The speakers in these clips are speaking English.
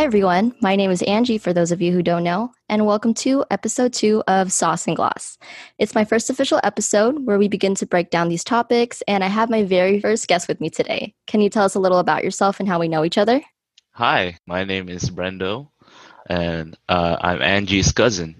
Hi, everyone. My name is Angie, for those of you who don't know, and welcome to episode two of Sauce and Gloss. It's my first official episode where we begin to break down these topics, and I have my very first guest with me today. Can you tell us a little about yourself and how we know each other? Hi, my name is Brendo, and uh, I'm Angie's cousin.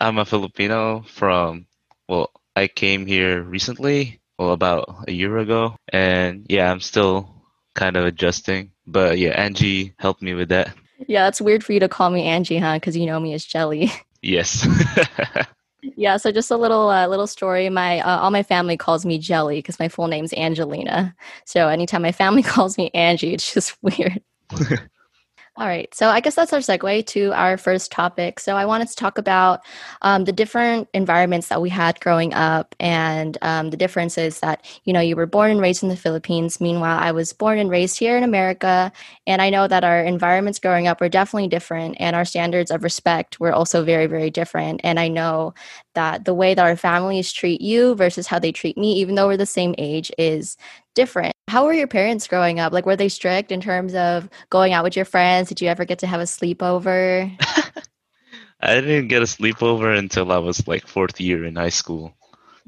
I'm a Filipino from, well, I came here recently, well, about a year ago, and yeah, I'm still kind of adjusting. But yeah, Angie helped me with that. Yeah, it's weird for you to call me Angie, huh? Because you know me as Jelly. Yes. yeah, so just a little uh, little story. My uh, all my family calls me Jelly because my full name's Angelina. So anytime my family calls me Angie, it's just weird. All right. So I guess that's our segue to our first topic. So I wanted to talk about um, the different environments that we had growing up and um, the differences that, you know, you were born and raised in the Philippines. Meanwhile, I was born and raised here in America. And I know that our environments growing up were definitely different and our standards of respect were also very, very different. And I know that the way that our families treat you versus how they treat me, even though we're the same age, is different. How were your parents growing up? Like, were they strict in terms of going out with your friends? Did you ever get to have a sleepover? I didn't get a sleepover until I was like fourth year in high school.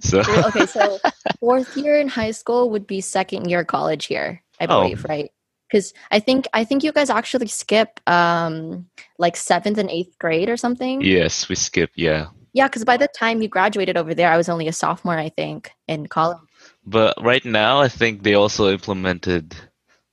So okay, so fourth year in high school would be second year college here, I oh. believe, oh. right? Because I think I think you guys actually skip um like seventh and eighth grade or something. Yes, we skip. Yeah. Yeah, because by the time you graduated over there, I was only a sophomore, I think, in college. But right now, I think they also implemented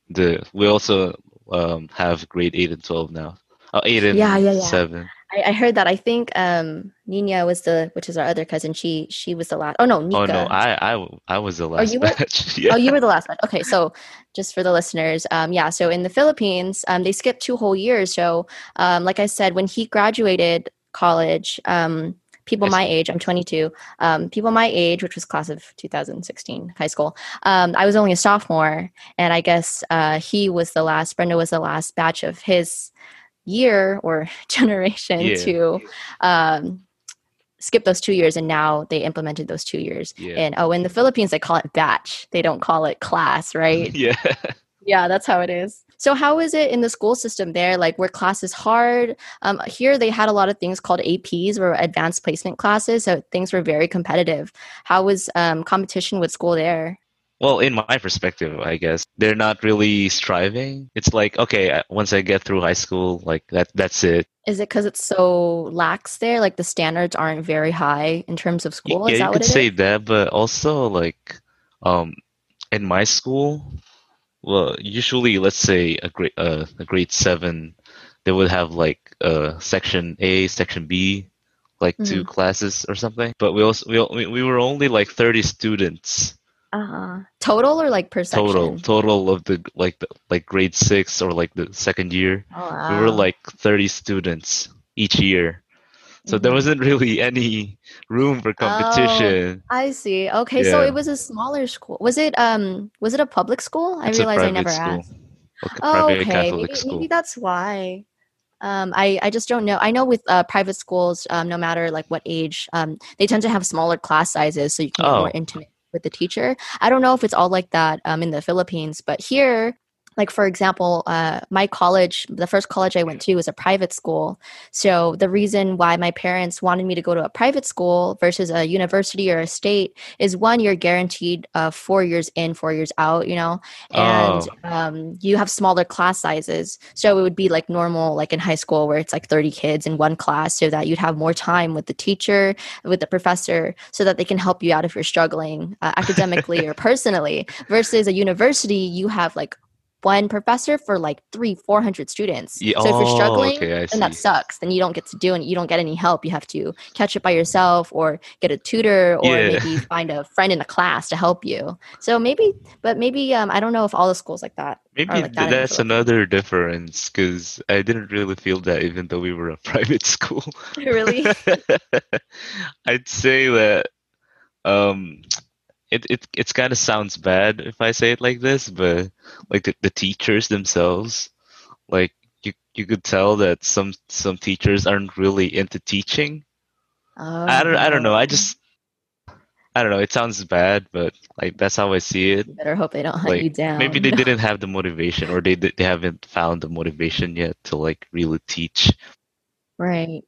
the. We also um, have grade eight and twelve now. Oh, eight and yeah, yeah, yeah. seven. I, I heard that. I think um, Nina was the, which is our other cousin. She she was the last. Oh no, Nika. Oh no, I I I was the last. Oh, you were. yeah. Oh, you were the last one. Okay, so just for the listeners, um, yeah. So in the Philippines, um, they skipped two whole years. So, um, like I said, when he graduated college, um, people my age, I'm 22, um, people my age, which was class of 2016 high school, um, I was only a sophomore. And I guess uh, he was the last, Brenda was the last batch of his year or generation yeah. to um, skip those two years. And now they implemented those two years. Yeah. And oh, in the Philippines, they call it batch, they don't call it class, right? yeah. Yeah, that's how it is. So how is it in the school system there? Like where classes hard? Um, here they had a lot of things called APs or advanced placement classes, so things were very competitive. How was um, competition with school there? Well, in my perspective, I guess they're not really striving. It's like okay, once I get through high school, like that that's it. Is it because it's so lax there? Like the standards aren't very high in terms of school. Yeah, you could say is? that, but also like um, in my school, well, usually, let's say a grade uh, a grade seven, they would have like uh, section A, section B, like mm-hmm. two classes or something. But we also we we were only like thirty students. Uh huh. Total or like per section? Total, total of the like the like grade six or like the second year. Oh, wow. We were like thirty students each year. So mm-hmm. there wasn't really any room for competition. Oh, I see. Okay, yeah. so it was a smaller school. Was it um was it a public school? I realized I never school. asked. oh, okay. Maybe, maybe, that's why. Um, I, I just don't know. I know with uh, private schools, um, no matter like what age, um, they tend to have smaller class sizes, so you can oh. get more intimate with the teacher. I don't know if it's all like that um, in the Philippines, but here like for example uh, my college the first college i went to was a private school. So the reason why my parents wanted me to go to a private school versus a university or a state is one you're guaranteed uh, four years in four years out you know? And oh. um, you have smaller class sizes. So it would be like normal like in high school where it's like 30 kids in one class so that you'd have more time with the teacher with the professor so that they can help you out if you're struggling uh, academically or personally. Versus a university you have like one professor for like three, four hundred students. Yeah, so if you're oh, struggling, okay, then that sucks. Then you don't get to do and you don't get any help. You have to catch it by yourself or get a tutor or yeah. maybe find a friend in a class to help you. So maybe, but maybe um, I don't know if all the schools like that. Maybe like that that's another difference because I didn't really feel that even though we were a private school. really? I'd say that um it it it's kind of sounds bad if I say it like this, but like the, the teachers themselves, like you you could tell that some some teachers aren't really into teaching. Oh. I don't I don't know. I just I don't know. It sounds bad, but like that's how I see it. You better hope they don't hunt like, you down. Maybe they didn't have the motivation, or they they haven't found the motivation yet to like really teach. Right.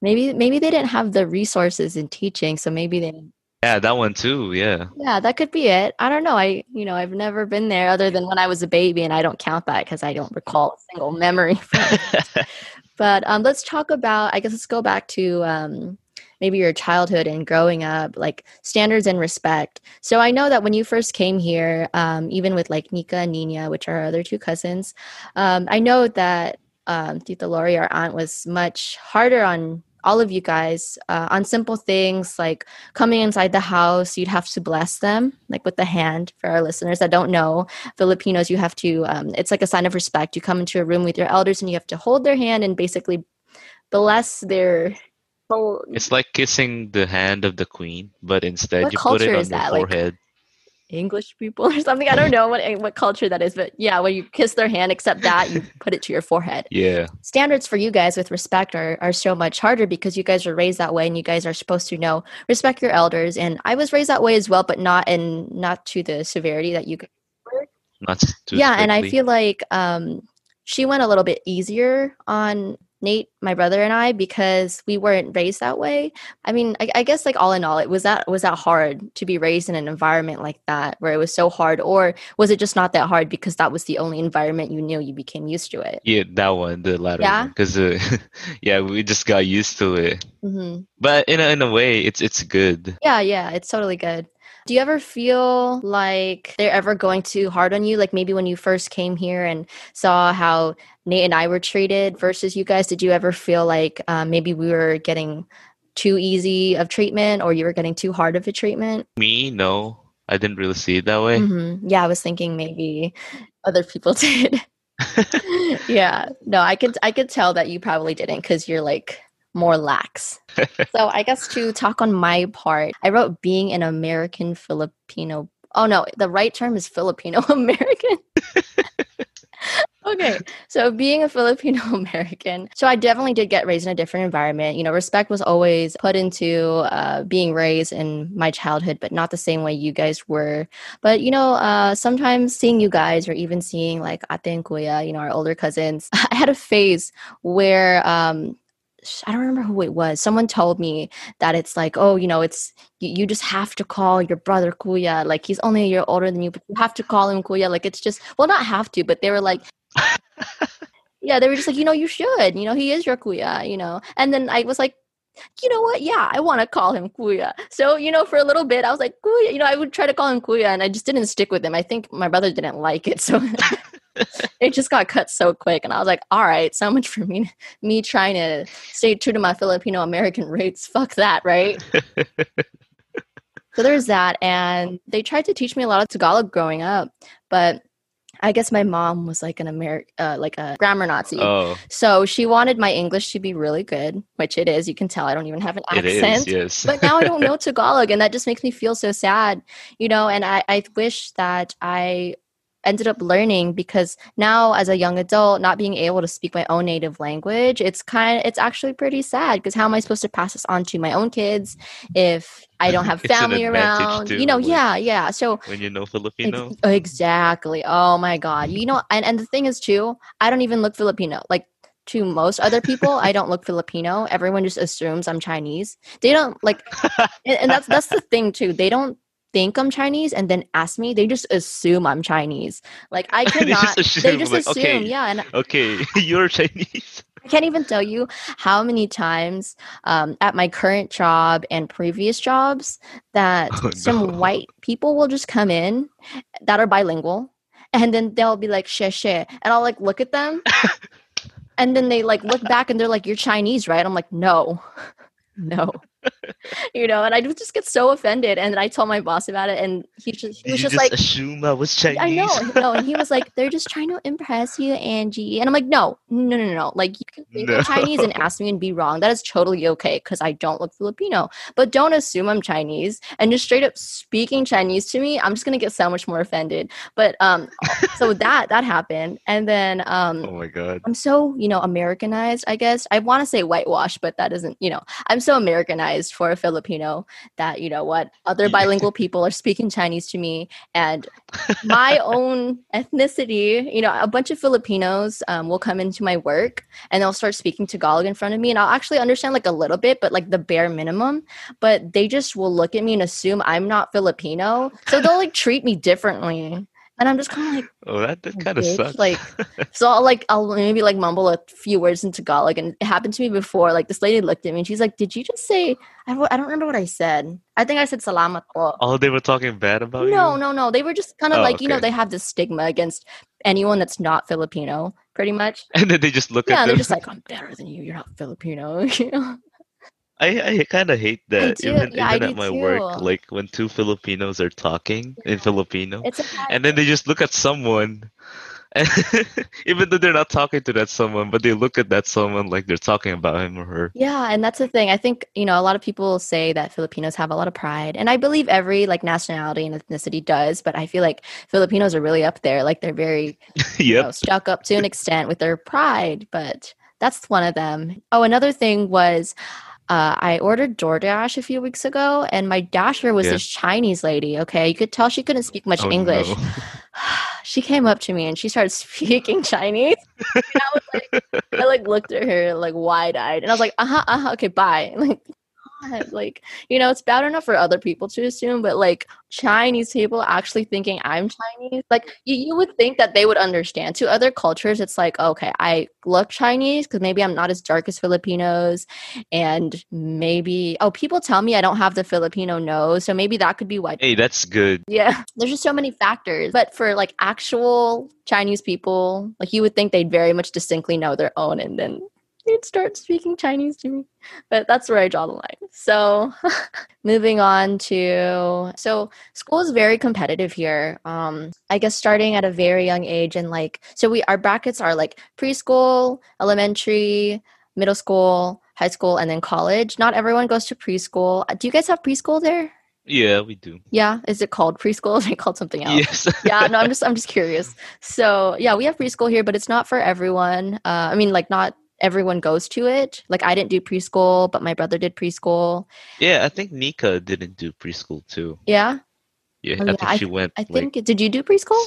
Maybe maybe they didn't have the resources in teaching, so maybe they didn't yeah, that one too. Yeah. Yeah, that could be it. I don't know. I, you know, I've never been there other than when I was a baby, and I don't count that because I don't recall a single memory. but um, let's talk about. I guess let's go back to um, maybe your childhood and growing up, like standards and respect. So I know that when you first came here, um, even with like Nika and Nina, which are our other two cousins, um, I know that um, Tita Lori, our aunt, was much harder on all of you guys uh, on simple things like coming inside the house you'd have to bless them like with the hand for our listeners that don't know filipinos you have to um, it's like a sign of respect you come into a room with your elders and you have to hold their hand and basically bless their it's like kissing the hand of the queen, but instead what you put it on your that? forehead. Like English people or something. I don't know what what culture that is, but yeah, when you kiss their hand, except that you put it to your forehead. Yeah. Standards for you guys with respect are are so much harder because you guys are raised that way, and you guys are supposed to know respect your elders. And I was raised that way as well, but not in not to the severity that you. Were. Not yeah, strictly. and I feel like um, she went a little bit easier on Nate, my brother, and I because we weren't raised that way. I mean, I, I, guess like all in all, it was that was that hard to be raised in an environment like that where it was so hard, or was it just not that hard because that was the only environment you knew? You became used to it. Yeah, that one, the latter. Yeah, because uh, yeah, we just got used to it. Mm-hmm. But in a, in a way, it's it's good. Yeah, yeah, it's totally good. Do you ever feel like they're ever going too hard on you? Like maybe when you first came here and saw how Nate and I were treated versus you guys, did you ever feel like um, maybe we were getting too easy of treatment or you were getting too hard of a treatment? Me, no. I didn't really see it that way. Mm-hmm. Yeah, I was thinking maybe other people did. yeah. No, I could I could tell that you probably didn't because you're like more lax. so I guess to talk on my part, I wrote being an American Filipino. Oh no, the right term is Filipino American. Okay, so being a Filipino American, so I definitely did get raised in a different environment. You know, respect was always put into uh, being raised in my childhood, but not the same way you guys were. But you know, uh, sometimes seeing you guys, or even seeing like ate and kuya, you know, our older cousins, I had a phase where um, I don't remember who it was. Someone told me that it's like, oh, you know, it's you, you, just have to call your brother Kuya. Like he's only a year older than you, but you have to call him Kuya. Like it's just well, not have to, but they were like, yeah, they were just like, you know, you should. You know, he is your Kuya. You know, and then I was like. You know what? Yeah, I want to call him Kuya. So, you know, for a little bit, I was like, Kuya. You know, I would try to call him Kuya, and I just didn't stick with him. I think my brother didn't like it. So it just got cut so quick and i was like all right so much for me me trying to stay true to my filipino american roots fuck that right so there's that and they tried to teach me a lot of tagalog growing up but I guess my mom was like an American, uh, like a grammar Nazi. Oh. So she wanted my English to be really good, which it is. You can tell I don't even have an accent. yes. but now I don't know Tagalog, and that just makes me feel so sad, you know. And I, I wish that I ended up learning because now as a young adult not being able to speak my own native language it's kind of it's actually pretty sad because how am i supposed to pass this on to my own kids if i don't have family around you know yeah yeah so when you know filipino ex- exactly oh my god you know and, and the thing is too i don't even look filipino like to most other people, I don't look Filipino. Everyone just assumes I'm Chinese. They don't like, and, and, that's that's the thing too. They don't think I'm Chinese and then ask me, they just assume I'm Chinese. Like I cannot. they just assume, they just like, assume okay, yeah. And okay, you're Chinese. I can't even tell you how many times um, at my current job and previous jobs that oh, some white people will just come in that are bilingual, and then they'll be like "she she," and I'll like look at them, and then they like look back and they're like, "You're Chinese, right?" I'm like, "No, no." you know, and I just get so offended. And I told my boss about it, and he just he was just, just, like, "Assume I was Chinese." I know, no, and he was like, "They're just trying to impress you, Angie." And I'm like, "No, no, no, no. Like you can think no. Chinese and ask me and be wrong. That is totally okay because I don't look Filipino. But don't assume I'm Chinese and just straight up speaking Chinese to me. I'm just gonna get so much more offended. But um, so that that happened, and then um, oh my god, I'm so you know Americanized. I guess I want to say whitewashed, but that isn't. You know, I'm so Americanized recognized for a Filipino that, you know what, other bilingual people are speaking Chinese to me. And my own ethnicity, you know, a bunch of Filipinos um, will come into my work and they'll start speaking Tagalog in front of me. And I'll actually understand like a little bit, but like the bare minimum. But they just will look at me and assume I'm not Filipino. So they'll like treat me differently. And I'm just kind of like, oh, that, that oh, kind of sucks. Like, so I'll like, I'll maybe like mumble a few words in Tagalog. And it happened to me before. Like, this lady looked at me and she's like, Did you just say, I, I don't remember what I said. I think I said salamat po. Oh, they were talking bad about no, you? No, no, no. They were just kind of oh, like, okay. you know, they have this stigma against anyone that's not Filipino, pretty much. And then they just look yeah, at them. they're just like, I'm better than you. You're not Filipino. you know? I, I kind of hate that even yeah, even at my too. work, like when two Filipinos are talking in Filipino, and then they just look at someone, even though they're not talking to that someone, but they look at that someone like they're talking about him or her. Yeah, and that's the thing. I think you know a lot of people say that Filipinos have a lot of pride, and I believe every like nationality and ethnicity does. But I feel like Filipinos are really up there. Like they're very yep. you know, stuck up to an extent with their pride, but that's one of them. Oh, another thing was uh, I ordered DoorDash a few weeks ago, and my dasher was yeah. this Chinese lady. Okay, you could tell she couldn't speak much oh, English. No. she came up to me and she started speaking Chinese. I, like, I like looked at her like wide eyed, and I was like, "Uh huh, uh huh, okay, bye." Like God, like, you know, it's bad enough for other people to assume, but like Chinese people actually thinking I'm Chinese, like you, you would think that they would understand. To other cultures, it's like, okay, I look Chinese because maybe I'm not as dark as Filipinos. And maybe, oh, people tell me I don't have the Filipino nose. So maybe that could be why. Hey, that's good. Yeah. There's just so many factors. But for like actual Chinese people, like you would think they'd very much distinctly know their own. And then they'd start speaking Chinese to me. But that's where I draw the line. So moving on to so school is very competitive here. Um, I guess starting at a very young age and like so we our brackets are like preschool, elementary, middle school, high school, and then college. Not everyone goes to preschool. Do you guys have preschool there? Yeah, we do. Yeah, is it called preschool? Is it called something else? Yes. yeah, no, I'm just I'm just curious. So yeah, we have preschool here, but it's not for everyone. Uh, I mean, like not everyone goes to it. Like I didn't do preschool, but my brother did preschool. Yeah, I think Nika didn't do preschool too. Yeah. Yeah, oh, I think she went. I think. Did you do preschool?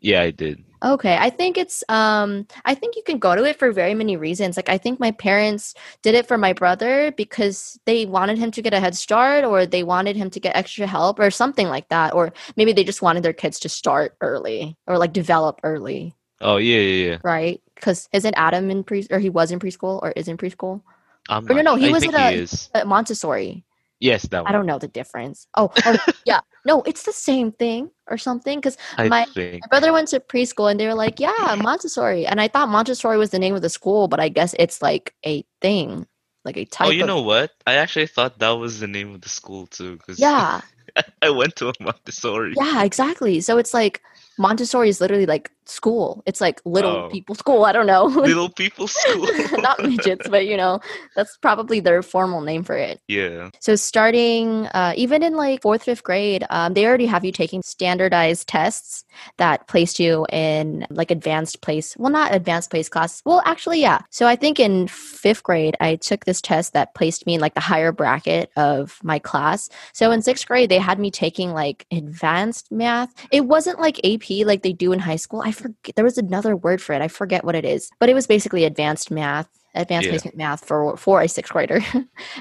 Yeah, I did. Okay, I think it's um I think you can go to it for very many reasons. Like I think my parents did it for my brother because they wanted him to get a head start or they wanted him to get extra help or something like that or maybe they just wanted their kids to start early or like develop early. Oh yeah, yeah, yeah. Right? Because isn't Adam in pre or he was in preschool or is in preschool? Um, or no, no, he I was at a, a, Montessori. Yes, that one. I don't know the difference. Oh, oh yeah, no, it's the same thing or something. Because my, my brother went to preschool and they were like, "Yeah, Montessori," and I thought Montessori was the name of the school, but I guess it's like a thing, like a type. Oh, you of- know what? I actually thought that was the name of the school too. Cause yeah, I went to a Montessori. Yeah, exactly. So it's like Montessori is literally like school. It's like little oh. people school. I don't know. little people school. Not midgets, but you know, that's probably their formal name for it. Yeah. So starting uh, even in like fourth, fifth grade, um, they already have you taking standardized tests that placed you in like advanced place. Well, not advanced place class. Well, actually, yeah. So I think in fifth grade, I took this test that placed me in like the higher bracket of my class. So in sixth grade, they had me taking like advanced math. It wasn't like AP like they do in high school. I forget there was another word for it. I forget what it is, but it was basically advanced math advanced yeah. placement math for for a sixth grader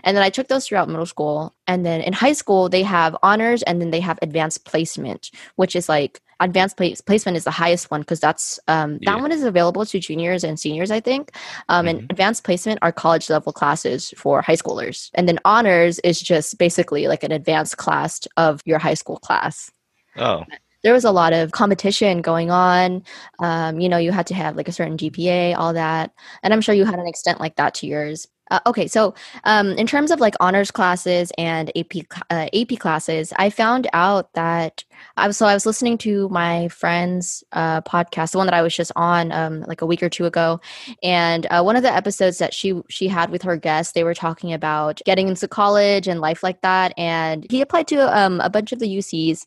and then i took those throughout middle school and then in high school they have honors and then they have advanced placement which is like advanced place, placement is the highest one because that's um, that yeah. one is available to juniors and seniors i think um, mm-hmm. and advanced placement are college level classes for high schoolers and then honors is just basically like an advanced class of your high school class oh there was a lot of competition going on. Um, you know, you had to have like a certain GPA, all that. And I'm sure you had an extent like that to yours. Uh, okay, so um, in terms of like honors classes and AP uh, AP classes, I found out that I was so I was listening to my friend's uh, podcast, the one that I was just on um, like a week or two ago, and uh, one of the episodes that she she had with her guests, they were talking about getting into college and life like that, and he applied to um, a bunch of the UCs,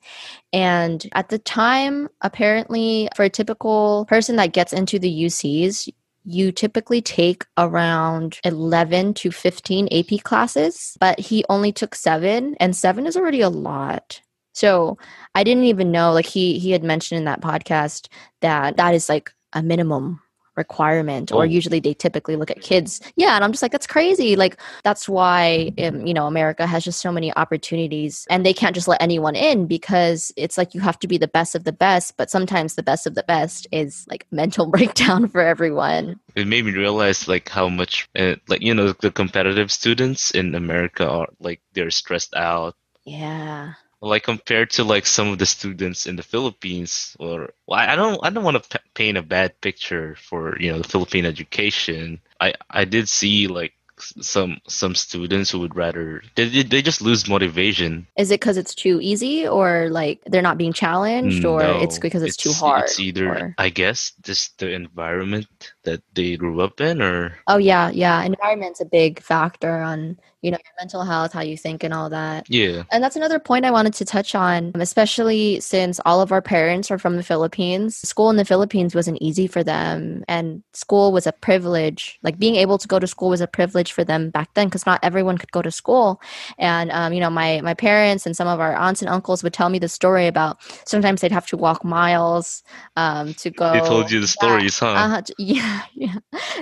and at the time, apparently, for a typical person that gets into the UCs, you typically take around 11 to 15 AP classes, but he only took seven, and seven is already a lot. So I didn't even know, like he he had mentioned in that podcast that that is like a minimum requirement or oh. usually they typically look at kids. Yeah and i'm just like that's crazy. Like that's why um, you know america has just so many opportunities and they can't just let anyone in because it's like you have to be the best of the best but sometimes the best of the best is like mental breakdown for everyone. It made me realize like how much uh, like you know the competitive students in america are like they're stressed out. Yeah like compared to like some of the students in the Philippines or well, I don't I don't want to paint a bad picture for you know the Philippine education. I I did see like some some students who would rather they, they just lose motivation. Is it because it's too easy or like they're not being challenged or no, it's because it's, it's, too hard it's either or... i guess just the environment that they grew up in or? Oh yeah yeah environment's a big factor on you know your mental health how you think and all that. Yeah. And that's another point i wanted to touch on especially since all of our parents are from the philippines. School in the philippines wasn't easy for them and school was a privilege like being able to go to school was a privilege for them back then because not everyone could go to school. And um, you know my my parents and some of our aunts and uncles would tell me the story about sometimes they'd have to walk miles um, to go they told you the stories yeah, huh uh, yeah yeah.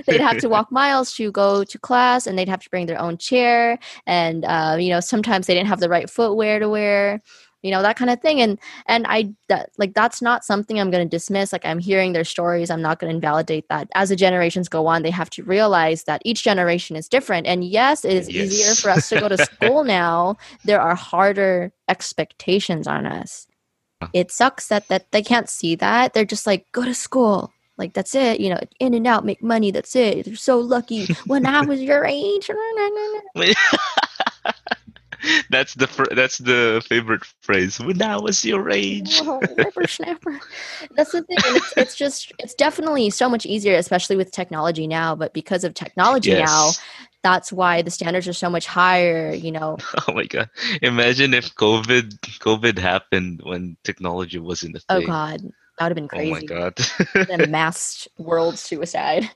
They'd have to walk miles to go to class and they'd have to bring their own chair and uh, you know sometimes they didn't have the right footwear to wear you know that kind of thing. And and i that like that's not something i'm going to dismiss. Like i'm hearing their stories. I'm not going to invalidate that. As the generations go on they have to realize that each generation is different. And yes it is yes. easier for us to go to school now. There are harder expectations on us. It sucks that that they can't see that. They're just like go to school. Like that's it, you know, in and out, make money. That's it. they're so lucky. When I was your age, that's the fr- that's the favorite phrase. When I was your age, oh, snapper. That's the thing. It's, it's, just it's definitely so much easier, especially with technology now. But because of technology yes. now, that's why the standards are so much higher. You know. Oh my god! Imagine if COVID COVID happened when technology wasn't a oh thing. Oh god that would have been crazy. Oh my god. a mass world suicide.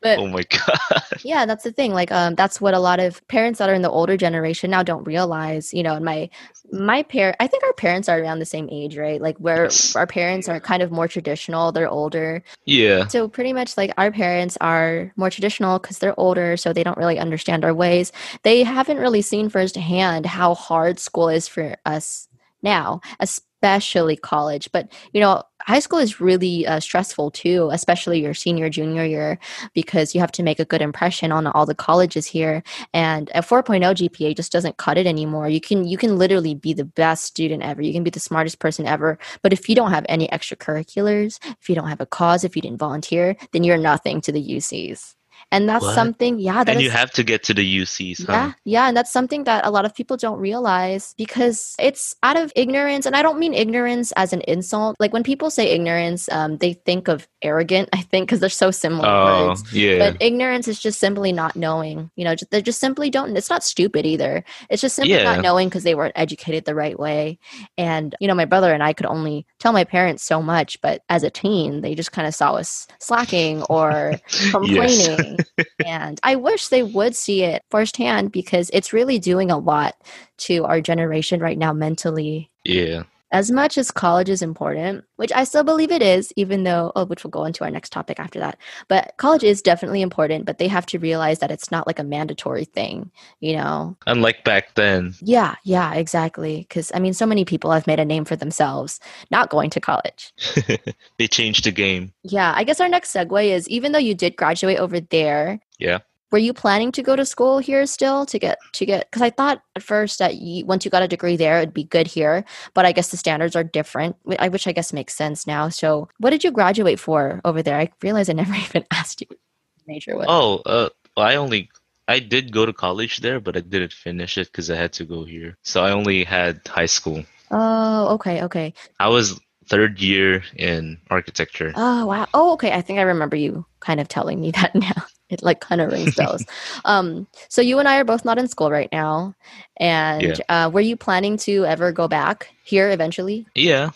But Oh my god. Yeah, that's the thing. Like um that's what a lot of parents that are in the older generation now don't realize, you know, and my my parent I think our parents are around the same age, right? Like where yes. our parents are kind of more traditional, they're older. Yeah. So pretty much like our parents are more traditional cuz they're older, so they don't really understand our ways. They haven't really seen firsthand how hard school is for us now, especially college. But you know, high school is really uh, stressful too, especially your senior, junior year, because you have to make a good impression on all the colleges here. And a 4.0 GPA just doesn't cut it anymore. You can you can literally be the best student ever. You can be the smartest person ever, but if you don't have any extracurriculars, if you don't have a cause, if you didn't volunteer, then you're nothing to the UCs and that's what? something yeah and is, you have to get to the ucs huh? yeah yeah and that's something that a lot of people don't realize because it's out of ignorance and i don't mean ignorance as an insult. Like when people say ignorance um, they think of arrogant i think because they're so similar oh, words. yeah. But ignorance is just simply not knowing you know they just simply don't it's not stupid either. It's just simply yeah. not knowing because they weren't educated the right way. And you know my brother and i could only tell my parents so much but as a teen they just kind of saw us slacking or complaining and I wish they would see it firsthand because it's really doing a lot to our generation right now mentally. Yeah. As much as college is important, which I still believe it is, even though, oh, which we'll go into our next topic after that. But college is definitely important, but they have to realize that it's not like a mandatory thing, you know? Unlike back then. Yeah, yeah, exactly. Because, I mean, so many people have made a name for themselves not going to college. they changed the game. Yeah, I guess our next segue is even though you did graduate over there. Yeah were you planning to go to school here still to get to get because i thought at first that you, once you got a degree there it'd be good here but i guess the standards are different which i guess makes sense now. So what did you graduate for over there? I realize i never even asked you major what oh uh, i only i did go to college there but i didn't finish it because i had to go here. So i only had high school. Oh okay okay. I was third year in architecture oh wow oh okay i think i remember you kind of telling me that now it like kind of rings bells. um, so you and I are both not in school right now, and yeah. uh, were you planning to ever go back here eventually? Yeah.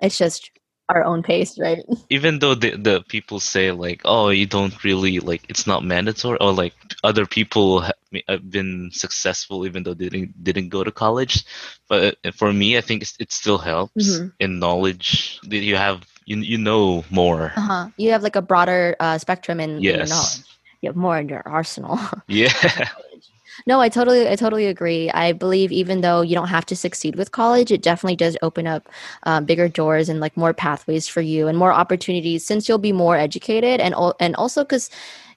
It's just our own pace, right? Even though the the people say like, oh, you don't really like it's not mandatory, or like other people have been successful even though they didn't didn't go to college, but uh, for me, I think it still helps mm-hmm. in knowledge that you have you you know more. Uh-huh. You have like a broader uh, spectrum in, yes. in your knowledge. You have more in your arsenal. Yeah. No, I totally, I totally agree. I believe even though you don't have to succeed with college, it definitely does open up um, bigger doors and like more pathways for you and more opportunities since you'll be more educated and and also because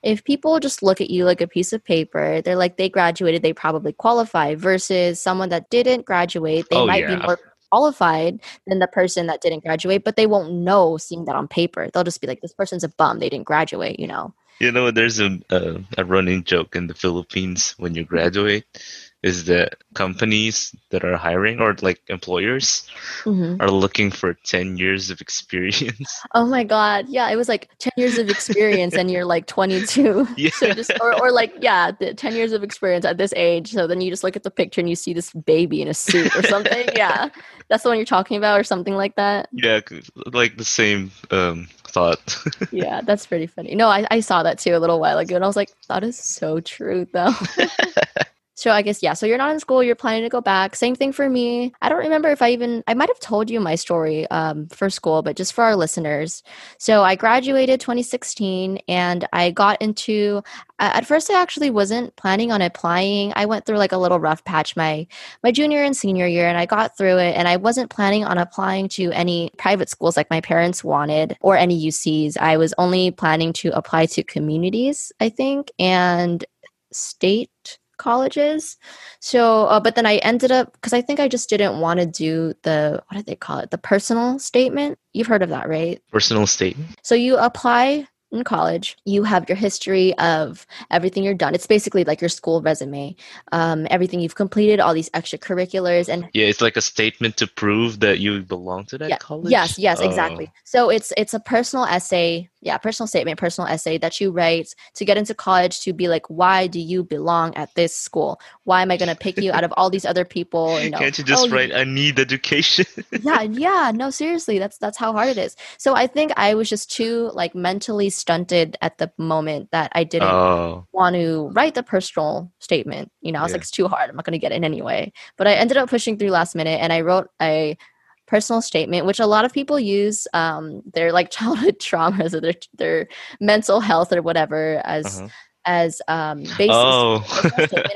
if people just look at you like a piece of paper, they're like they graduated, they probably qualify. Versus someone that didn't graduate, they oh, might yeah. be more qualified than the person that didn't graduate, but they won't know seeing that on paper. They'll just be like, this person's a bum. They didn't graduate, you know. You know, there's a, a, a running joke in the Philippines when you graduate is that companies that are hiring or like employers mm-hmm. are looking for 10 years of experience. Oh my god. Yeah, it was like 10 years of experience and you're like 22. Yeah. So just or, or like yeah, the 10 years of experience at this age. So then you just look at the picture and you see this baby in a suit or something. yeah. That's the one you're talking about or something like that. Yeah, like the same um thought. yeah, that's pretty funny. No, I, I saw that too a little while ago and I was like, that is so true though. So I guess yeah. So you're not in school. You're planning to go back. Same thing for me. I don't remember if I even I might have told you my story um, for school, but just for our listeners. So I graduated 2016, and I got into. At first, I actually wasn't planning on applying. I went through like a little rough patch my my junior and senior year, and I got through it. And I wasn't planning on applying to any private schools like my parents wanted or any UCs. I was only planning to apply to communities, I think, and state colleges. So, uh, but then I ended up because I think I just didn't want to do the what do they call it? The personal statement. You've heard of that, right? Personal statement. So you apply in college, you have your history of everything you're done. It's basically like your school resume, um, everything you've completed, all these extracurriculars, and yeah, it's like a statement to prove that you belong to that yeah, college. Yes, yes, oh. exactly. So it's it's a personal essay, yeah, personal statement, personal essay that you write to get into college to be like, why do you belong at this school? Why am I going to pick you out of all these other people? You know, Can't you just oh, write, "I need education"? yeah, yeah, no, seriously, that's that's how hard it is. So I think I was just too like mentally stunted at the moment that I didn't oh. want to write the personal statement. You know, I was yeah. like, it's too hard. I'm not going to get in anyway. But I ended up pushing through last minute and I wrote a personal statement, which a lot of people use um, their like childhood traumas or their, their mental health or whatever as. Uh-huh as um, basis, oh.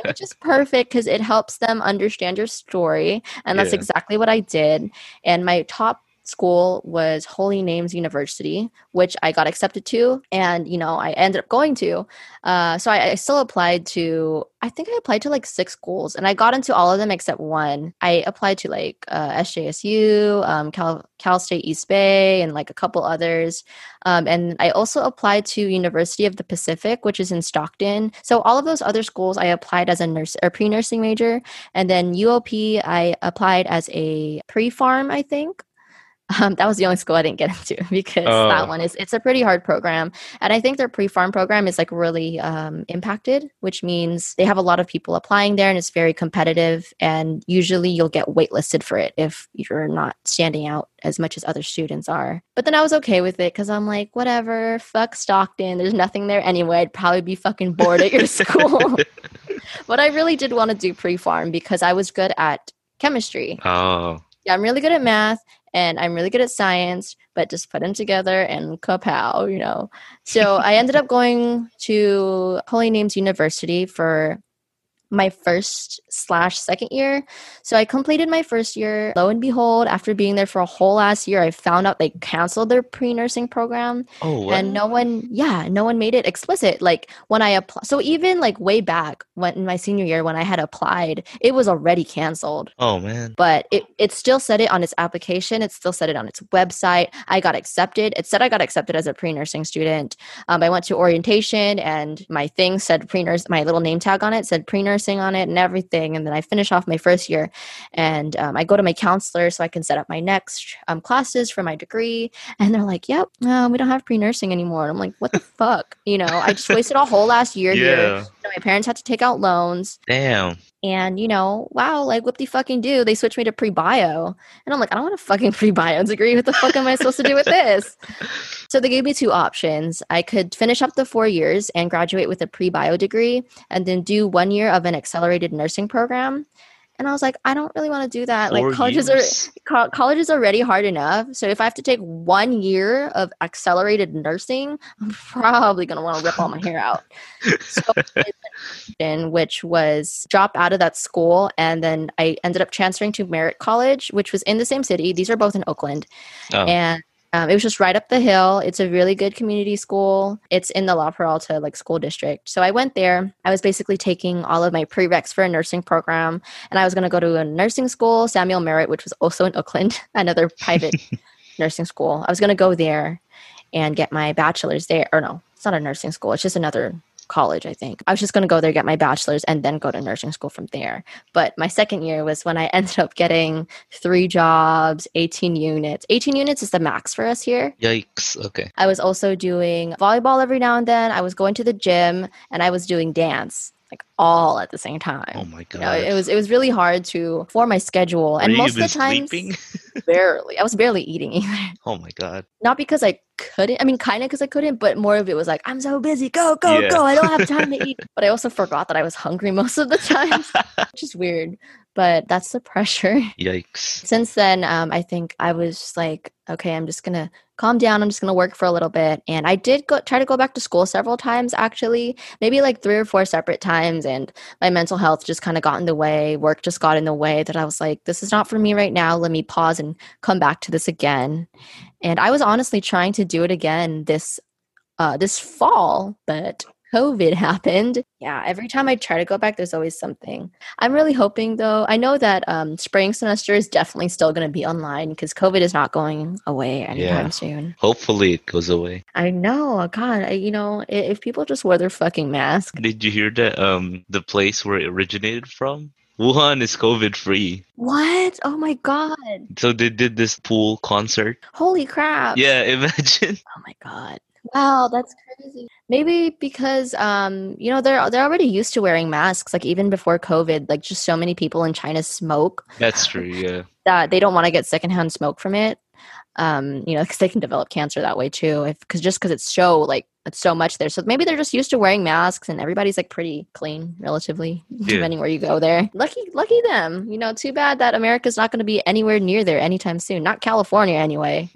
which is perfect because it helps them understand your story, and that's yeah. exactly what I did. And my top school was Holy Names University, which I got accepted to, and you know I ended up going to. Uh, so I, I, still applied to. I think I applied to like six schools, and I got into all of them except one. I applied to like uh, SJSU, um, Cal Cal State East Bay, and like a couple others. Um, and I also applied to University of the Pacific, which is in Stockton. So all of those other schools, I applied as a nurse or pre nursing major, and then UOP, I applied as a pre pharm, I think. Um, that was the only school I didn't get into because uh, that one is it's a pretty hard program, and I think their pre-pharm program is like really um, impacted, which means they have a lot of people applying there, and it's very competitive. And usually, you'll get waitlisted for it if you're not standing out as much as other students are. But then I was okay with it because I'm like, whatever, fuck Stockton. There's nothing there anyway. I'd probably be fucking bored at your school. but I really did want to do pre-pharm because I was good at chemistry. Oh. Yeah, I'm really good at math and I'm really good at science, but just put them together and kapow, you know. So I ended up going to Holy Names University for my first slash second year. So I completed my first year. Lo and behold, after being there for a whole last year, I found out they canceled their pre nursing program. Oh, what? and no one, yeah, no one made it explicit. Like when I applied, so even like way back when in my senior year when I had applied, it was already canceled. Oh man! But it it still said it on its application. It still said it on its website. I got accepted. It said I got accepted as a pre nursing student. Um, I went to orientation and my thing said pre nurse. My little name tag on it said pre nurse nursing on it and everything. And then I finish off my first year and um, I go to my counselor so I can set up my next um, classes for my degree. And they're like, yep, no, we don't have pre nursing anymore. And I'm like, what the fuck? You know, I just wasted a whole last year yeah. here my parents had to take out loans. Damn. And you know, wow, like what the fucking do? They switched me to pre-bio, and I'm like, I don't want a fucking pre-bio degree. What the fuck am I supposed to do with this? So they gave me two options. I could finish up the four years and graduate with a pre-bio degree, and then do one year of an accelerated nursing program. And I was like, I don't really want to do that. Four like colleges years. are co- college is already hard enough. So if I have to take one year of accelerated nursing, I'm probably gonna want to rip all my hair out. So which was drop out of that school and then I ended up transferring to Merritt College, which was in the same city. These are both in Oakland. Oh. And um, it was just right up the hill. It's a really good community school. It's in the La Peralta like school district. So I went there. I was basically taking all of my prereqs for a nursing program, and I was going to go to a nursing school, Samuel Merritt, which was also in Oakland, another private nursing school. I was going to go there and get my bachelor's there. Or no, it's not a nursing school. It's just another college, I think. I was just going to go there, get my bachelor's, and then go to nursing school from there. But my second year was when I ended up getting three jobs, 18 units. 18 units is the max for us here. Yikes. Okay. I was also doing volleyball every now and then. I was going to the gym and I was doing dance like all at the same time. Oh my god! You know, it was it was really hard to form my schedule, and most of the time, barely. I was barely eating either. Oh my god! Not because I couldn't. I mean, kind of because I couldn't, but more of it was like I'm so busy. Go go yeah. go! I don't have time to eat. But I also forgot that I was hungry most of the time, which is weird but that's the pressure. Yikes. Since then, um, I think I was like, okay, I'm just gonna calm down. I'm just gonna work for a little bit. And I did go try to go back to school several times, actually, maybe like three or four separate times. And my mental health just kind of got in the way. Work just got in the way. That I was like, this is not for me right now. Let me pause and come back to this again. And I was honestly trying to do it again this uh, this fall, but COVID happened. Yeah, every time I try to go back, there's always something. I'm really hoping, though. I know that um, spring semester is definitely still going to be online because COVID is not going away anytime yeah. soon. Hopefully, it goes away. I know. God, I, you know, if, if people just wear their fucking mask. Did you hear that? Um, the place where it originated from. Wuhan is COVID free. What? Oh my god. So they did this pool concert. Holy crap. Yeah, imagine. Oh my god. Wow, that's crazy. Maybe because um, you know, they're they're already used to wearing masks. Like even before COVID, like just so many people in China smoke. That's true. Yeah. That they don't want to get secondhand smoke from it. Um, you know, because they can develop cancer that way too. If because just because it's so like it's so much there, so maybe they're just used to wearing masks, and everybody's like pretty clean, relatively, yeah. depending where you go. There, lucky, lucky them. You know, too bad that America's not going to be anywhere near there anytime soon. Not California, anyway.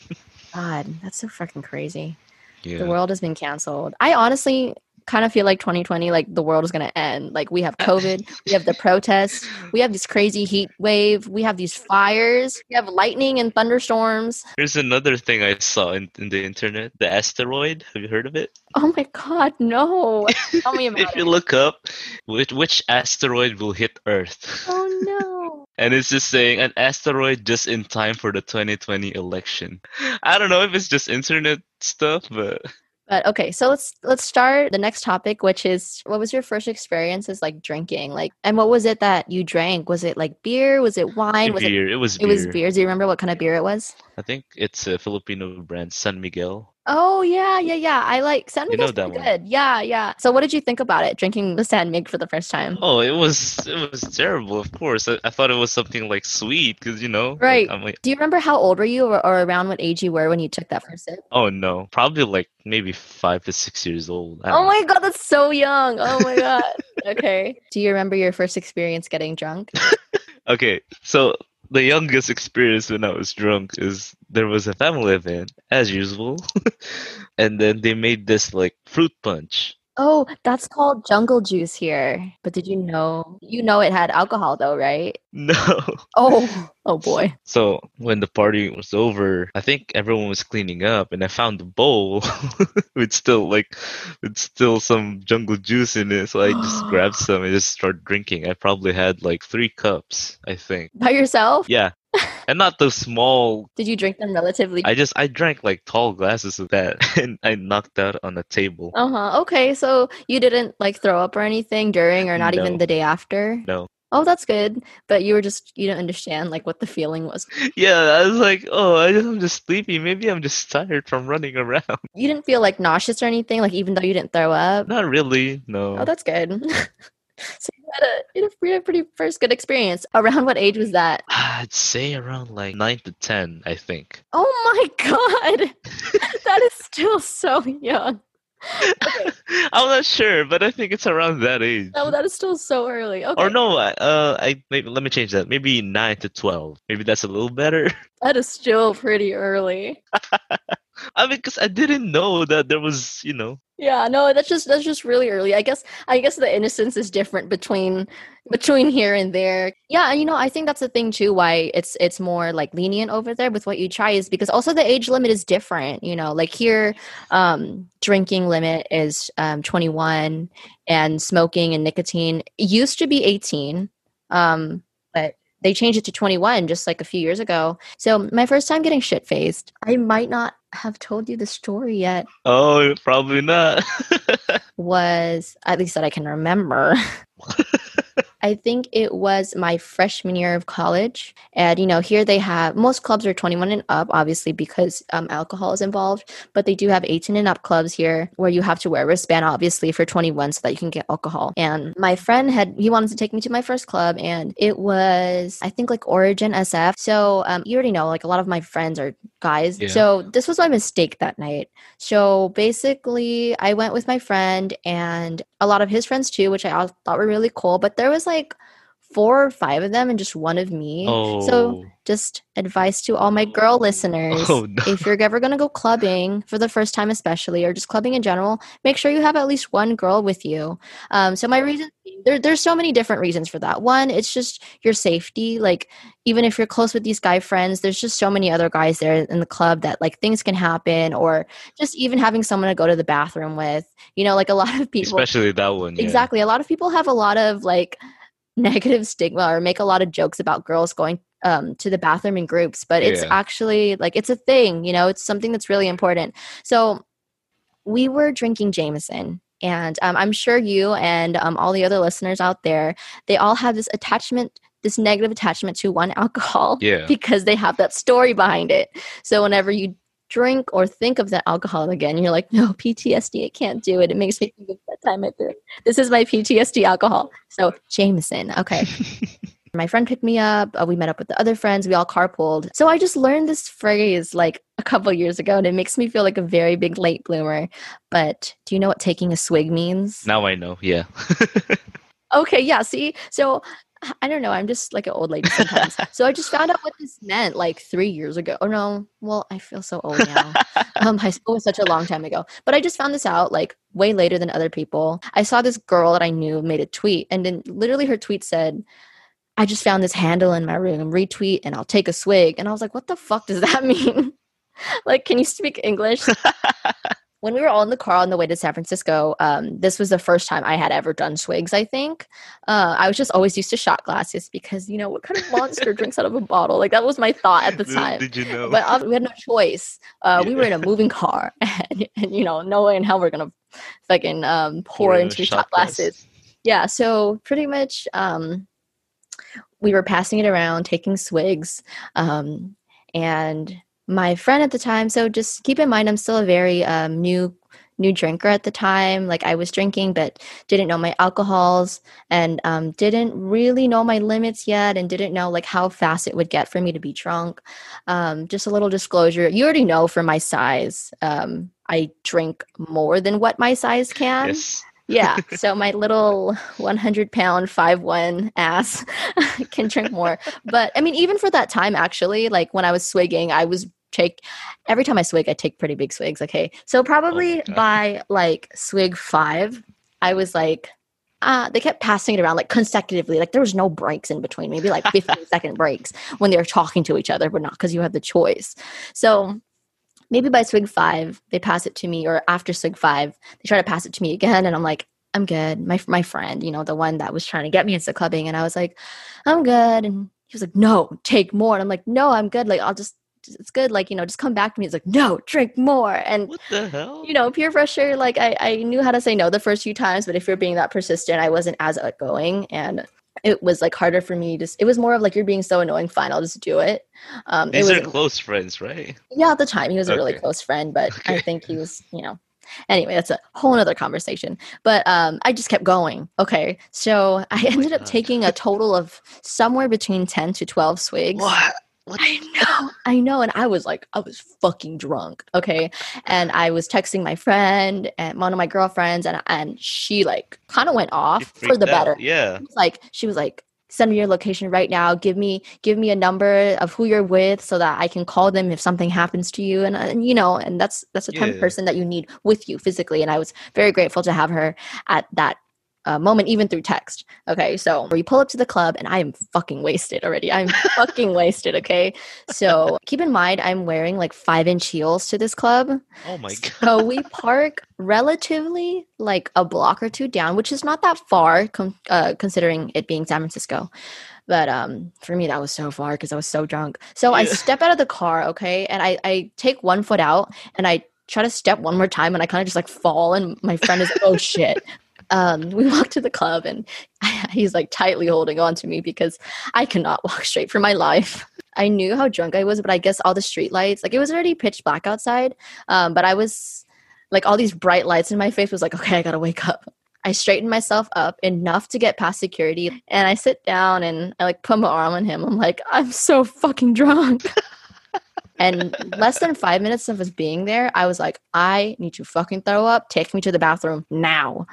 God, that's so fucking crazy. Yeah. The world has been canceled. I honestly kind of feel like 2020 like the world is going to end. Like we have covid we have the protests we have this crazy heat wave we have these fires we have lightning and thunderstorms. There's another thing i saw in, in the internet the asteroid. Have you heard of it? Oh my god no. Tell me about if you look up which, which asteroid will hit earth? Oh no and it's just saying an asteroid just in time for the 2020 election i don't know if it's just internet stuff but but okay, so let's let's start the next topic, which is what was your first experiences like drinking? Like, and what was it that you drank? Was it like beer? Was it wine? Was beer. It, it was. It beer. was beer. Do you remember what kind of beer it was? I think it's a Filipino brand, San Miguel. Oh yeah, yeah, yeah. I like San Miguel's you know good. One. Yeah, yeah. So what did you think about it? Drinking the San Mig for the first time? Oh, it was it was terrible. Of course, I, I thought it was something like sweet because you know. Right. Like, like, Do you remember how old were you, or, or, around what age you were when you took that first sip? Oh no, probably like maybe five to six years old. Oh my god, that's so young. Oh my god. okay. Do you remember your first experience getting drunk? okay, so the youngest experience when I was drunk is there was a family event as usual, and then they made this like fruit punch. Oh, that's called jungle juice here. But did you know? You know it had alcohol though, right? No. Oh, oh boy. So when the party was over, I think everyone was cleaning up, and I found the bowl with still like with still some jungle juice in it. So I just grabbed some and just started drinking. I probably had like three cups, I think. By yourself? Yeah and not the small. Did you drink them relatively? I just I drank like tall glasses of that, and I knocked out on the table. Uh huh. Okay, so you didn't like throw up or anything during, or not no. even the day after. No. Oh, that's good. But you were just you didn't understand like what the feeling was. Yeah, I was like, oh, I just, I'm just sleepy. Maybe I'm just tired from running around. You didn't feel like nauseous or anything, like even though you didn't throw up. Not really. No. Oh, that's good. so had, a, you had a pretty first good experience. Around what age was that? I'd say around like nine to ten, I think. Oh my god, that is still so young. Okay. I'm not sure, but I think it's around that age. Oh, that is still so early. Okay. Or no, uh, I maybe let me change that. Maybe nine to twelve. Maybe that's a little better. That is still pretty early. I mean, because I didn't know that there was, you know. Yeah, no, that's just that's just really early. I guess I guess the innocence is different between between here and there. Yeah, and you know, I think that's the thing too. Why it's it's more like lenient over there with what you try is because also the age limit is different. You know, like here, um, drinking limit is um, twenty one, and smoking and nicotine used to be eighteen. Um, but they changed it to 21 just like a few years ago. So my first time getting shit faced, I might not have told you the story yet. Oh, probably not. was at least that I can remember. I think it was my freshman year of college. And, you know, here they have most clubs are 21 and up, obviously, because um, alcohol is involved. But they do have 18 and up clubs here where you have to wear a wristband, obviously, for 21 so that you can get alcohol. And my friend had, he wanted to take me to my first club, and it was, I think, like Origin SF. So um, you already know, like, a lot of my friends are guys. Yeah. So this was my mistake that night. So basically, I went with my friend and a lot of his friends too, which I thought were really cool. But there was like four or five of them and just one of me. Oh. So just advice to all my girl listeners. Oh, no. If you're ever going to go clubbing for the first time, especially, or just clubbing in general, make sure you have at least one girl with you. Um, so my reason, there, there's so many different reasons for that. One, it's just your safety. Like even if you're close with these guy friends, there's just so many other guys there in the club that like things can happen or just even having someone to go to the bathroom with, you know, like a lot of people, especially that one. Yeah. Exactly. A lot of people have a lot of like, negative stigma or make a lot of jokes about girls going um, to the bathroom in groups, but it's yeah. actually like it's a thing, you know, it's something that's really important. So we were drinking Jameson. And um, I'm sure you and um, all the other listeners out there, they all have this attachment this negative attachment to one alcohol yeah. because they have that story behind it. So whenever you drink or think of that alcohol again, you're like, no, PTSD, I can't do it. It makes me think of that time I did. This is my PTSD alcohol. So Jameson, okay. my friend picked me up. Uh, we met up with the other friends. We all carpooled. So I just learned this phrase like a couple years ago, and it makes me feel like a very big late bloomer. But do you know what taking a swig means? Now I know. Yeah. okay. Yeah. See, so I don't know. I'm just like an old lady sometimes. so I just found out what this meant like three years ago. Oh no, well, I feel so old now. um, high school was such a long time ago. But I just found this out like way later than other people. I saw this girl that I knew made a tweet, and then literally her tweet said, I just found this handle in my room, retweet, and I'll take a swig. And I was like, what the fuck does that mean? like, can you speak English? When we were all in the car on the way to San Francisco, um, this was the first time I had ever done swigs, I think. Uh, I was just always used to shot glasses because, you know, what kind of monster drinks out of a bottle? Like, that was my thought at the time. Did you know? But uh, we had no choice. Uh, yeah. We were in a moving car and, and, you know, no way in hell we're going to fucking um, pour, pour into shot, shot glasses. Yeah, so pretty much um, we were passing it around, taking swigs. Um, and my friend at the time so just keep in mind i'm still a very um, new new drinker at the time like i was drinking but didn't know my alcohols and um, didn't really know my limits yet and didn't know like how fast it would get for me to be drunk um, just a little disclosure you already know for my size um, i drink more than what my size can yes yeah. So my little 100 pound, five one ass can drink more. But I mean, even for that time, actually, like when I was swigging, I was take every time I swig, I take pretty big swigs. Okay. So probably oh by like swig five, I was like, uh, they kept passing it around like consecutively. Like there was no breaks in between, maybe like 15 second breaks when they were talking to each other, but not because you had the choice. So maybe by swig five, they pass it to me, or after swig five, they try to pass it to me again. And I'm like, I'm good. My, my friend, you know, the one that was trying to get me into clubbing. And I was like, I'm good. And he was like, no, take more. And I'm like, no, I'm good. Like, I'll just it's good like you know just come back to me. It's like no drink more. And what the hell? you know peer pressure like I, I knew how to say no the first few times but if you're being that persistent i wasn't as outgoing and it was like harder for me just it was more of like you're being so annoying fine i'll just do it. Um these are close friends right? Yeah at the time he was a really close friend but okay. i think he was you know anyway that's a whole other conversation. But um i just kept going okay? So i oh ended up taking a total of somewhere between 10 to 12 swigs. What what? I know, I know. And I was like, I was fucking drunk. Okay. And I was texting my friend and one of my girlfriends, and and she like kind of went off for the better. Yeah. Like she was like, send me your location right now. Give me give me a number of who you're with so that I can call them if something happens to you. And, uh, and you know, and that's that's the type of person that you need with you physically. And I was very grateful to have her at that uh, moment, even through text. Okay, so we pull up to the club and I am fucking wasted already. I'm fucking wasted. Okay, so keep in mind I'm wearing like five inch heels to this club. Oh my god! So we park relatively like a block or two down, which is not that far com- uh, considering it being San Francisco. But um, for me, that was so far because I was so drunk. So. I step out of the car, okay, and I, I take one foot out and I try to step one more time and I kind of just like fall and my friend is oh shit um, we walked to the club and he's like tightly holding on to me because I cannot walk straight for my life. I knew how drunk I was, but I guess all the street lights, like it was already pitch black outside. Um, but I was like, all these bright lights in my face was like, okay, I gotta wake up. I straightened myself up enough to get past security and I sit down and I like put my arm on him. I'm like, I'm so fucking drunk. and less than five minutes of us being there, I was like, I need to fucking throw up. Take me to the bathroom now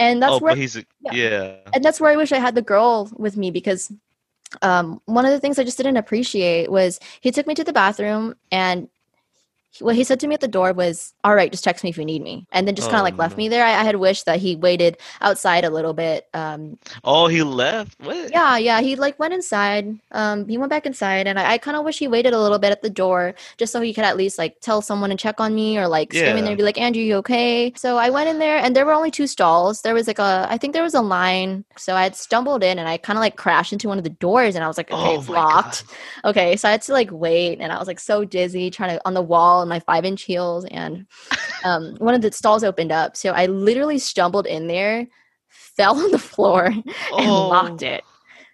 and that's oh, where he's yeah. yeah. and that's where i wish i had the girl with me because um, one of the things i just didn't appreciate was he took me to the bathroom and what he said to me at the door was, "All right, just text me if you need me," and then just kind of like left me oh. there. I, I, had wished that he waited outside a little bit. Um, oh, he left. What? Yeah, yeah. He like went inside. Um, he went back inside, and I, I kind of wish he waited a little bit at the door just so he could at least like tell someone to check on me or like yeah. scream in there and be like, "Andrew, you okay?" So I went in there, and there were only two stalls. There was like a, I think there was a line. So I had stumbled in, and I kind of like crashed into one of the doors, and I was like, "Okay, oh it's locked." God. Okay, so I had to like wait, and I was like so dizzy trying to on the wall in my five inch heels and um, one of the stalls opened up. So I literally stumbled in there, fell on the floor, and oh. locked it.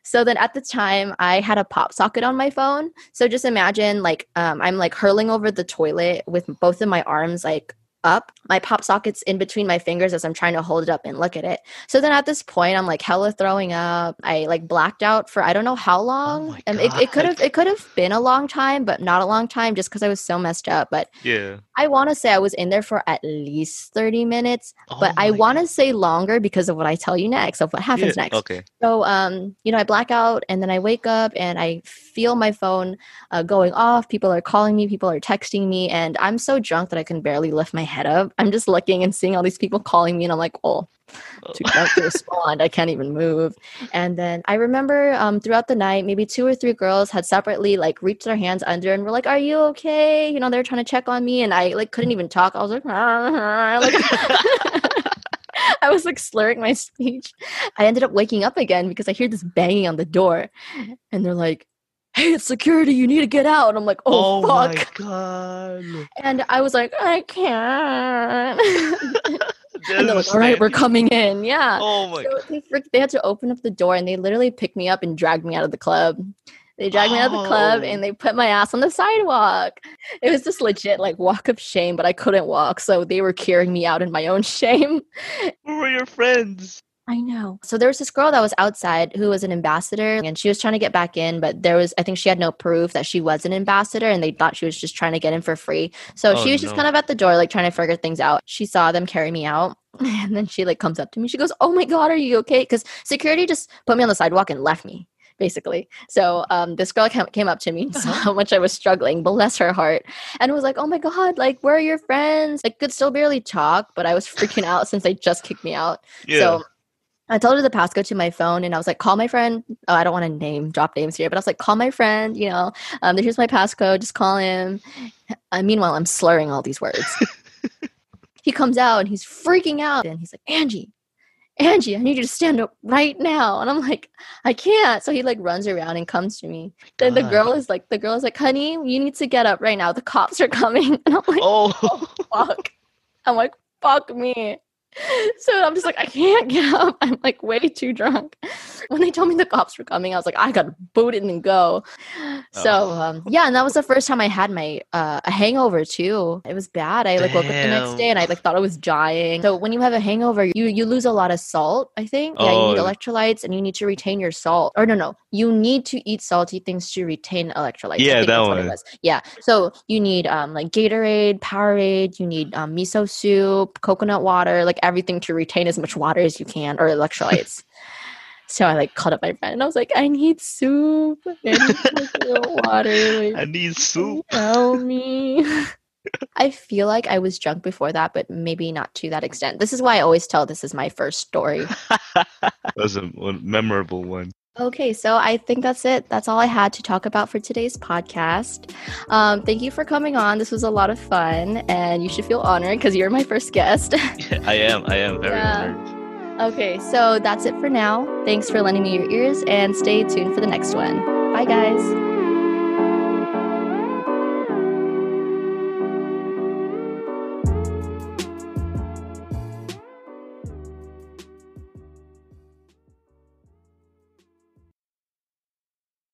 So then at the time, I had a pop socket on my phone. So just imagine like um, I'm like hurling over the toilet with both of my arms like up. My pop socket's in between my fingers as I'm trying to hold it up and look at it. So then at this point, I'm like hella throwing up. I like blacked out for I don't know how long. Oh and it, it could have it could have been a long time, but not a long time just because I was so messed up. But yeah, I want to say I was in there for at least 30 minutes, oh but I want to say longer because of what I tell you next, of what happens yeah, next. Okay. So, um, you know, I black out and then I wake up and I feel my phone uh, going off. People are calling me, people are texting me, and I'm so drunk that I can barely lift my head up. I'm just looking and seeing all these people calling me, and I'm like, oh, too drunk to respond. I can't even move. And then I remember um, throughout the night, maybe two or three girls had separately like reached their hands under and were like, "Are you okay?" You know, they're trying to check on me, and I like couldn't even talk. I was like, like I was like slurring my speech. I ended up waking up again because I hear this banging on the door, and they're like, hey, it's security, you need to get out. And I'm like, oh, oh fuck. my God. And I was like, I can't. And they're like, all right, we're coming in. Yeah. Oh my so God. They, they had to open up the door and they literally picked me up and dragged me out of the club. They dragged me out of the club and they put my ass on the sidewalk. It was just legit like walk of shame, but I couldn't walk. So they were carrying me out in my own shame. Who were your friends? I know. So there was this girl that was outside who was an ambassador and she was trying to get back in, but there was, I think she had no proof that she was an ambassador and they thought she was just trying to get in for free. So oh, she was no. just kind of at the door, like trying to figure things out. She saw them carry me out and then she like comes up to me. She goes, Oh my God, are you okay? Because security just put me on the sidewalk and left me basically. So um, this girl came up to me, saw how much I was struggling, bless her heart, and was like, "Oh my god, like where are your friends?" I could still barely talk, but I was freaking out since they just kicked me out. Yeah. So I told her the passcode to my phone and I was like, call my friend. Oh, I don't want to name, drop names here, but I was like, call my friend, you know, um, here's my passcode, just call him. Uh, meanwhile, I'm slurring all these words. he comes out and he's freaking out and he's like, Angie, Angie, I need you to stand up right now. And I'm like, I can't. So he like runs around and comes to me. Then the girl is like, the girl is like, honey, you need to get up right now. The cops are coming. And I'm like, oh, oh fuck. I'm like, fuck me. So I'm just like, I can't get up. I'm like way too drunk. When they told me the cops were coming, I was like, I gotta boot it and go. So oh. um, yeah, and that was the first time I had my uh, a hangover too. It was bad. I like Damn. woke up the next day and I like thought I was dying. So when you have a hangover, you you lose a lot of salt. I think. Yeah, oh. you need oh. electrolytes and you need to retain your salt. Or no, no, you need to eat salty things to retain electrolytes. Yeah, that one. Yeah, so you need um like Gatorade, Powerade. You need um, miso soup, coconut water, like everything to retain as much water as you can or electrolytes. so I like called up my friend and I was like, I need soup. I need water. Like, I need soup. Tell me. I feel like I was drunk before that, but maybe not to that extent. This is why I always tell this is my first story. that was a memorable one. Okay, so I think that's it. That's all I had to talk about for today's podcast. Um, thank you for coming on. This was a lot of fun, and you should feel honored because you're my first guest. I am. I am very yeah. honored. Okay, so that's it for now. Thanks for lending me your ears, and stay tuned for the next one. Bye, guys.